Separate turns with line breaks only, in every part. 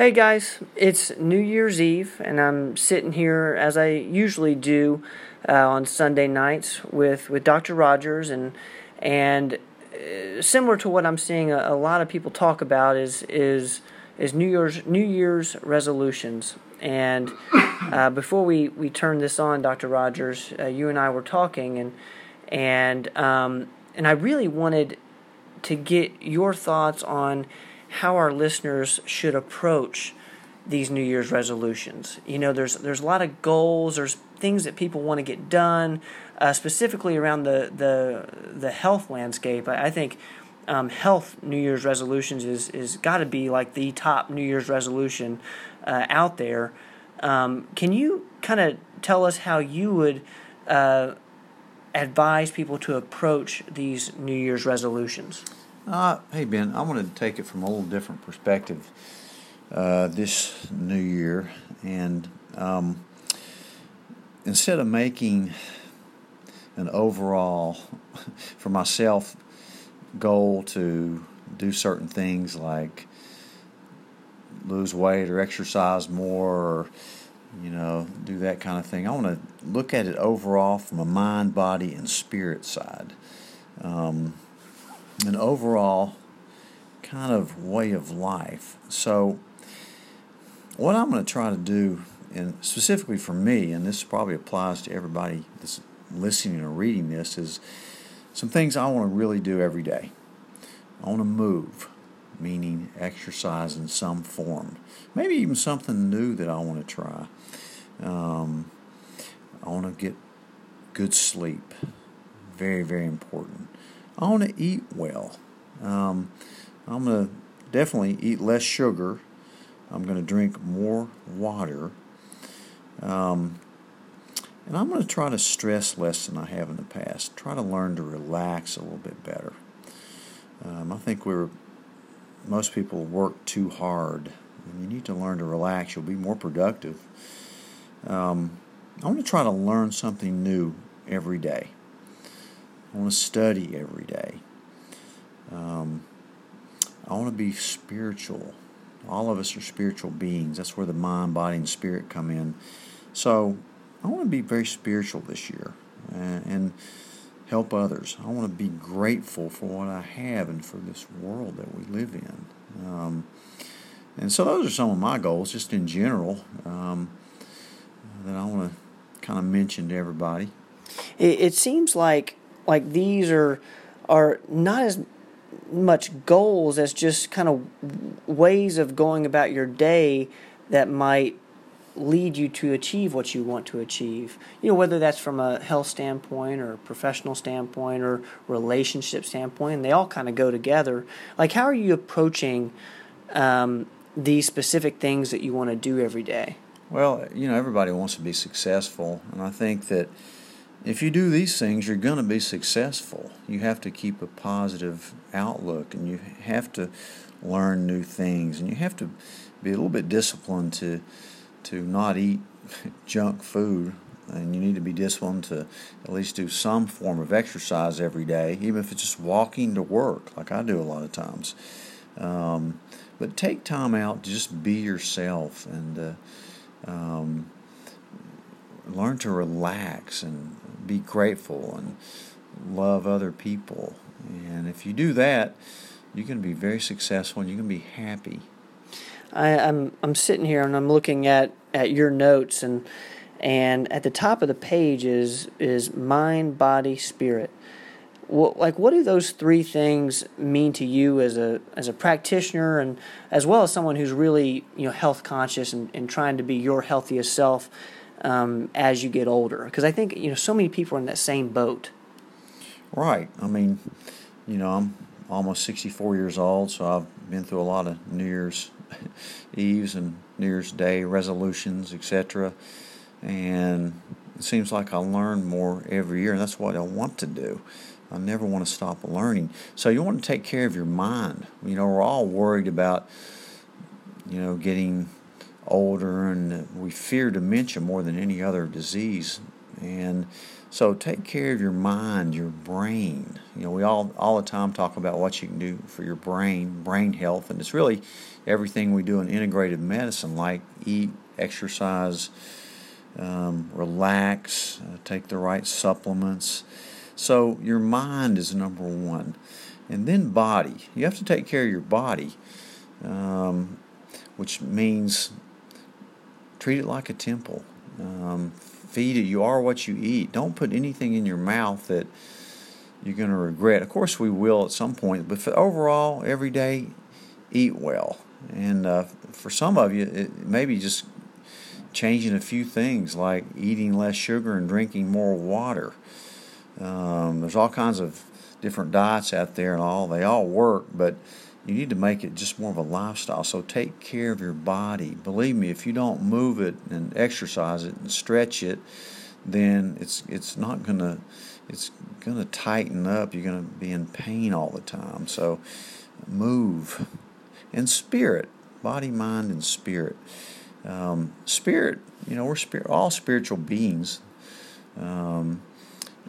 Hey guys, it's New Year's Eve, and I'm sitting here as I usually do uh, on Sunday nights with, with Dr. Rogers, and and uh, similar to what I'm seeing a, a, lot of people talk about is is is New Year's New Year's resolutions. And uh, before we, we turn this on, Dr. Rogers, uh, you and I were talking, and and um, and I really wanted to get your thoughts on how our listeners should approach these New Year's resolutions. You know, there's there's a lot of goals, there's things that people want to get done, uh, specifically around the the the health landscape. I, I think um, health New Year's resolutions is is got to be like the top New Year's resolution uh, out there. Um, can you kind of tell us how you would uh, advise people to approach these New Year's resolutions?
Uh, hey, Ben, I want to take it from a little different perspective uh, this new year. And um, instead of making an overall, for myself, goal to do certain things like lose weight or exercise more or you know do that kind of thing i want to look at it overall from a mind body and spirit side um, an overall kind of way of life so what i'm going to try to do and specifically for me and this probably applies to everybody that's listening or reading this is some things i want to really do every day i want to move meaning exercise in some form. Maybe even something new that I want to try. Um, I want to get good sleep. Very, very important. I want to eat well. Um, I'm going to definitely eat less sugar. I'm going to drink more water. Um, and I'm going to try to stress less than I have in the past. Try to learn to relax a little bit better. Um, I think we're most people work too hard. You need to learn to relax. You'll be more productive. Um, I want to try to learn something new every day. I want to study every day. Um, I want to be spiritual. All of us are spiritual beings. That's where the mind, body, and spirit come in. So I want to be very spiritual this year and, and help others. I want to be grateful for what I have and for this world that we live in. Um, and so those are some of my goals, just in general, um, that I want to kind of mention to everybody.
It, it seems like like these are are not as much goals as just kind of ways of going about your day that might lead you to achieve what you want to achieve. You know, whether that's from a health standpoint or professional standpoint or relationship standpoint, and they all kind of go together. Like, how are you approaching um, these specific things that you want to do every day?
Well, you know, everybody wants to be successful, and I think that if you do these things, you're going to be successful. You have to keep a positive outlook, and you have to learn new things, and you have to be a little bit disciplined to to not eat junk food and you need to be disciplined to at least do some form of exercise every day, even if it's just walking to work, like I do a lot of times. Um, but take time out to just be yourself and uh, um, learn to relax and be grateful and love other people. And if you do that, you're going to be very successful and you're going to be happy.
I, am I'm, I'm sitting here and I'm looking at, at your notes and and at the top of the page is is mind, body, spirit. What, like what do those three things mean to you as a as a practitioner and as well as someone who's really you know health conscious and, and trying to be your healthiest self um, as you get older? Because I think you know so many people are in that same boat.
Right. I mean, you know, I'm almost 64 years old, so I've been through a lot of New Year's Eves and New Year's Day resolutions, etc. And it seems like I learn more every year, and that's what I want to do. I never want to stop learning. So you want to take care of your mind. You know, we're all worried about, you know, getting older, and we fear dementia more than any other disease. And so take care of your mind, your brain. You know, we all all the time talk about what you can do for your brain, brain health, and it's really everything we do in integrative medicine, like eat, exercise, um, relax, uh, take the right supplements. So your mind is number one. And then body. You have to take care of your body, um, which means treat it like a temple. Um, feed it. You are what you eat. Don't put anything in your mouth that you're going to regret. Of course, we will at some point, but overall, every day, eat well. And uh, for some of you, it maybe just changing a few things like eating less sugar and drinking more water. Um, there's all kinds of different diets out there and all. They all work, but you need to make it just more of a lifestyle. So take care of your body. Believe me, if you don't move it and exercise it and stretch it, then it's it's not gonna it's gonna tighten up. You're gonna be in pain all the time. So move and spirit, body, mind, and spirit. Um, spirit, you know, we're spirit, all spiritual beings, um,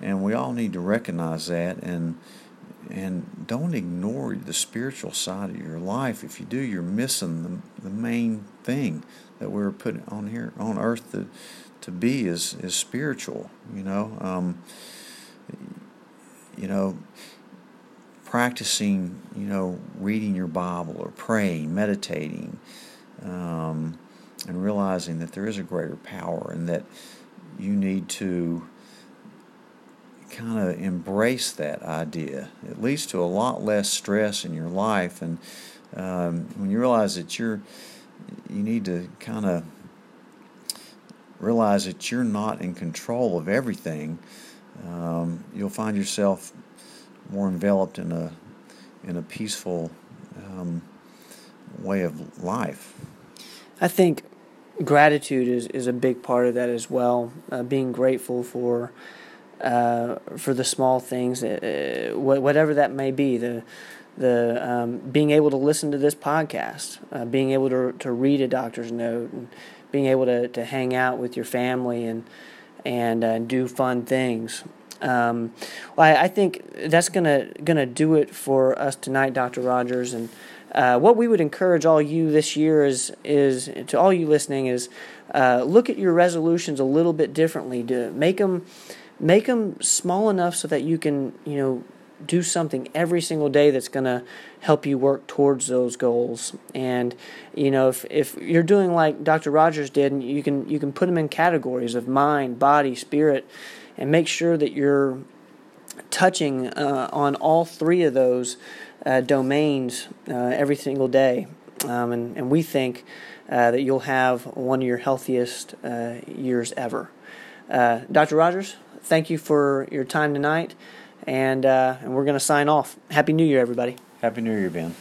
and we all need to recognize that and and don't ignore the spiritual side of your life. If you do, you're missing the, the main thing that we are put on here on earth to to be is is spiritual. You know, um, you know, practicing. You know, reading your Bible or praying, meditating, um, and realizing that there is a greater power and that you need to kind of embrace that idea. It leads to a lot less stress in your life, and um, when you realize that you're, you need to kind of realize that you're not in control of everything. Um, you'll find yourself more enveloped in a in a peaceful um, way of life.
I think gratitude is, is a big part of that as well. Uh, being grateful for uh, for the small things, uh, whatever that may be. The the um, being able to listen to this podcast, uh, being able to to read a doctor's note, and being able to, to hang out with your family and and uh, do fun things. Um, well, I, I, think that's gonna gonna do it for us tonight, Doctor Rogers. And uh, what we would encourage all you this year is is to all you listening is uh, look at your resolutions a little bit differently. To make them make them small enough so that you can you know do something every single day that's going to help you work towards those goals. And you know if, if you're doing like dr rogers did you can you can put them in categories of mind body spirit and make sure that you're touching uh, on all three of those uh, domains uh, every single day. Um, and, and we think uh, that you'll have one of your healthiest uh, years ever. Uh, dr rogers thank you for your time tonight, and uh, and we're going to sign off. Happy New Year, everybody.
Happy New Year, Ben.